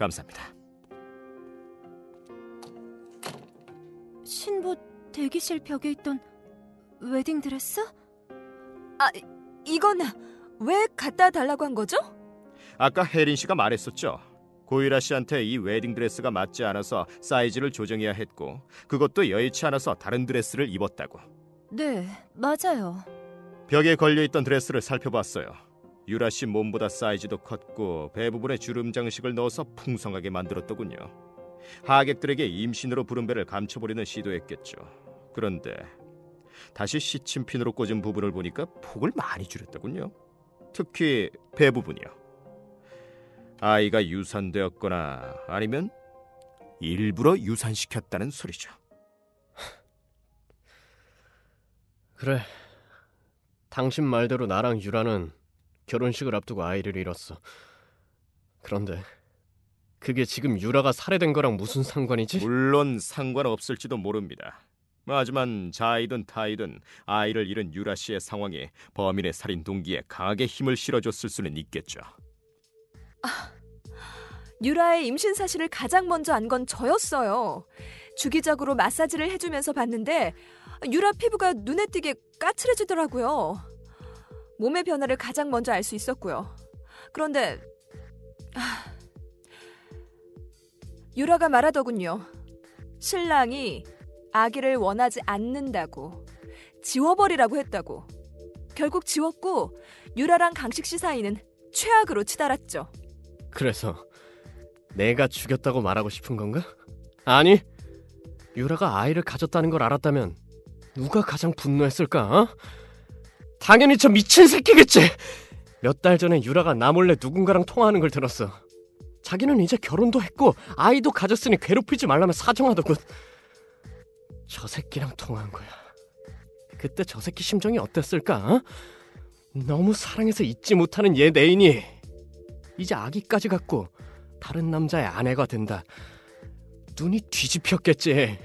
감사합니다. 신부 대기실 벽에 있던 웨딩 드레스? 아, 이건 왜 갖다 달라고 한 거죠? 아까 혜린 씨가 말했었죠. 고유라 씨한테 이 웨딩 드레스가 맞지 않아서 사이즈를 조정해야 했고 그것도 여의치 않아서 다른 드레스를 입었다고. 네, 맞아요. 벽에 걸려 있던 드레스를 살펴봤어요. 유라 씨 몸보다 사이즈도 컸고 배 부분에 주름 장식을 넣어서 풍성하게 만들었더군요. 하객들에게 임신으로 부른 배를 감춰버리는 시도였겠죠. 그런데 다시 시침핀으로 꽂은 부분을 보니까 폭을 많이 줄였더군요. 특히 배 부분이요. 아이가 유산되었거나 아니면 일부러 유산시켰다는 소리죠. 그래. 당신 말대로 나랑 유라는 결혼식을 앞두고 아이를 잃었어. 그런데 그게 지금 유라가 살해된 거랑 무슨 상관이지? 물론 상관없을지도 모릅니다. 하지만 자이든 타이든 아이를 잃은 유라 씨의 상황에 범인의 살인 동기에 강하게 힘을 실어줬을 수는 있겠죠. 유라의 임신 사실을 가장 먼저 안 건 저였어요. 주기적으로 마사지를 해주면서 봤는데 유라 피부가 눈에 띄게 까칠해지더라고요. 몸의 변화를 가장 먼저 알 수 있었고요. 그런데 아, 유라가 말하더군요. 신랑이 아기를 원하지 않는다고 지워버리라고 했다고. 결국 지웠고 유라랑 강식 씨 사이는 최악으로 치달았죠. 그래서 내가 죽였다고 말하고 싶은 건가? 아니, 유라가 아이를 가졌다는 걸 알았다면 누가 가장 분노했을까? 어? 당연히 저 미친 새끼겠지. 몇 달 전에 유라가 나 몰래 누군가랑 통화하는 걸 들었어. 자기는 이제 결혼도 했고 아이도 가졌으니 괴롭히지 말라며 사정하더군. 저 새끼랑 통화한 거야. 그때 저 새끼 심정이 어땠을까? 어? 너무 사랑해서 잊지 못하는 얘 내인이 이제 아기까지 갖고 다른 남자의 아내가 된다. 눈이 뒤집혔겠지.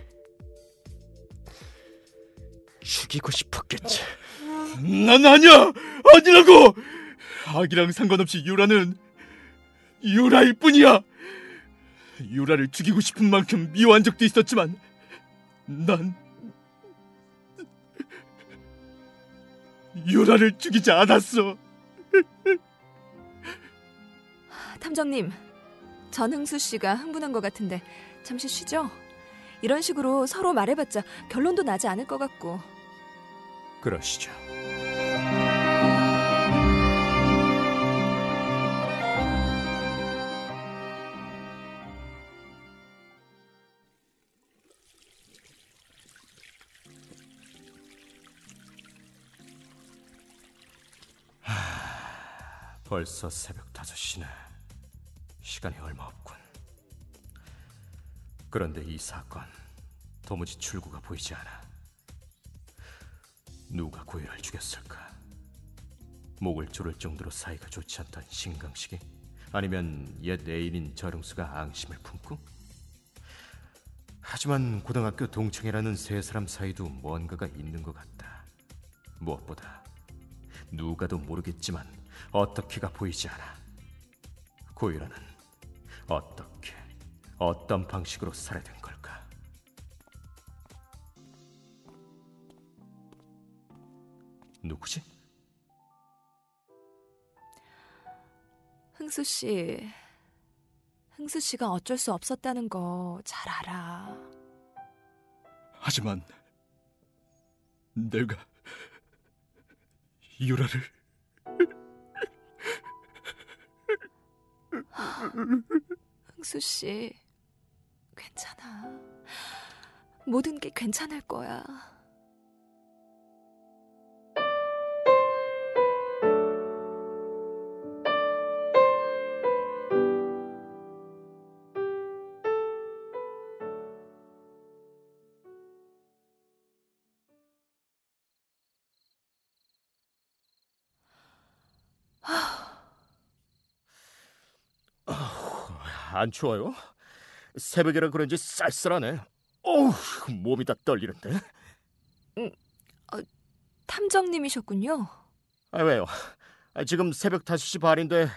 죽이고 싶었겠지. 난 아니야! 아니라고! 아기랑 상관없이 유라는 유라일 뿐이야! 유라를 죽이고 싶은 만큼 미워한 적도 있었지만 난 유라를 죽이지 않았어. 탐정님, 전흥수 씨가 흥분한 것 같은데 잠시 쉬죠. 이런 식으로 서로 말해봤자 결론도 나지 않을 것 같고. 그러시죠. 벌써 새벽 5시네. 시간이 얼마 없군. 그런데 이 사건 도무지 출구가 보이지 않아. 누가 고유를 죽였을까? 목을 조를 정도로 사이가 좋지 않던 신강식이 아니면 옛 애인인 저릉수가 앙심을 품고? 하지만 고등학교 동창이라는 세 사람 사이도 뭔가가 있는 것 같다. 무엇보다 누가도 모르겠지만 어떻게가 보이지 않아. 고유라는 어떻게, 어떤 방식으로 살해된 걸까? 누구지? 흥수 씨, 흥수 씨가 어쩔 수 없었다는 거 잘 알아. 하지만 내가 유라를 흥수 씨, 괜찮아. 모든 게 괜찮을 거야. 안 추워요? 새벽이라 그런지 쌀쌀하네. 어우, 몸이 다 떨리는데. 탐정님이셨군요. 아, 왜요? 아, 지금 새벽 5시 반인데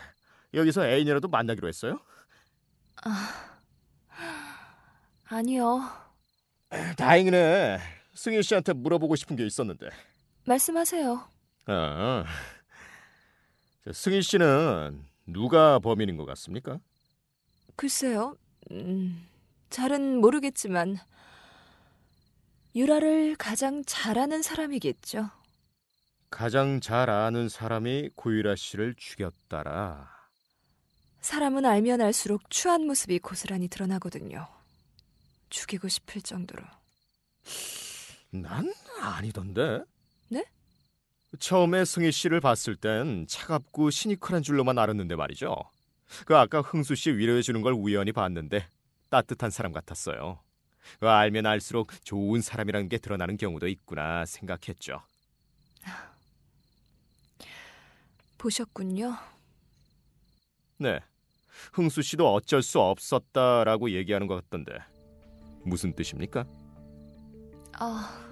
여기서 애인이라도 만나기로 했어요? 아니요. 다행이네. 승희 씨한테 물어보고 싶은 게 있었는데. 말씀하세요. 아, 저 승희 씨는 누가 범인인 것 같습니까? 글쎄요. 음, 잘은 모르겠지만 유라를 가장 잘 아는 사람이겠죠. 가장 잘 아는 사람이 고유라 씨를 죽였다라. 사람은 알면 알수록 추한 모습이 고스란히 드러나거든요. 죽이고 싶을 정도로. 난 아니던데. 네? 처음에 승희 씨를 봤을 땐 차갑고 시니컬한 줄로만 알았는데 말이죠. 그 아까 흥수 씨 위로해 주는 걸 우연히 봤는데 따뜻한 사람 같았어요. 그 알면 알수록 좋은 사람이라는 게 드러나는 경우도 있구나 생각했죠. 보셨군요. 네. 흥수 씨도 어쩔 수 없었다라고 얘기하는 것 같던데. 무슨 뜻입니까? 아,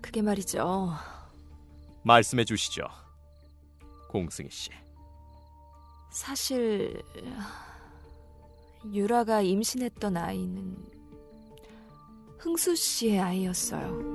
그게 말이죠. 말씀해 주시죠. 공승희 씨. 사실 유라가 임신했던 아이는 흥수 씨의 아이였어요.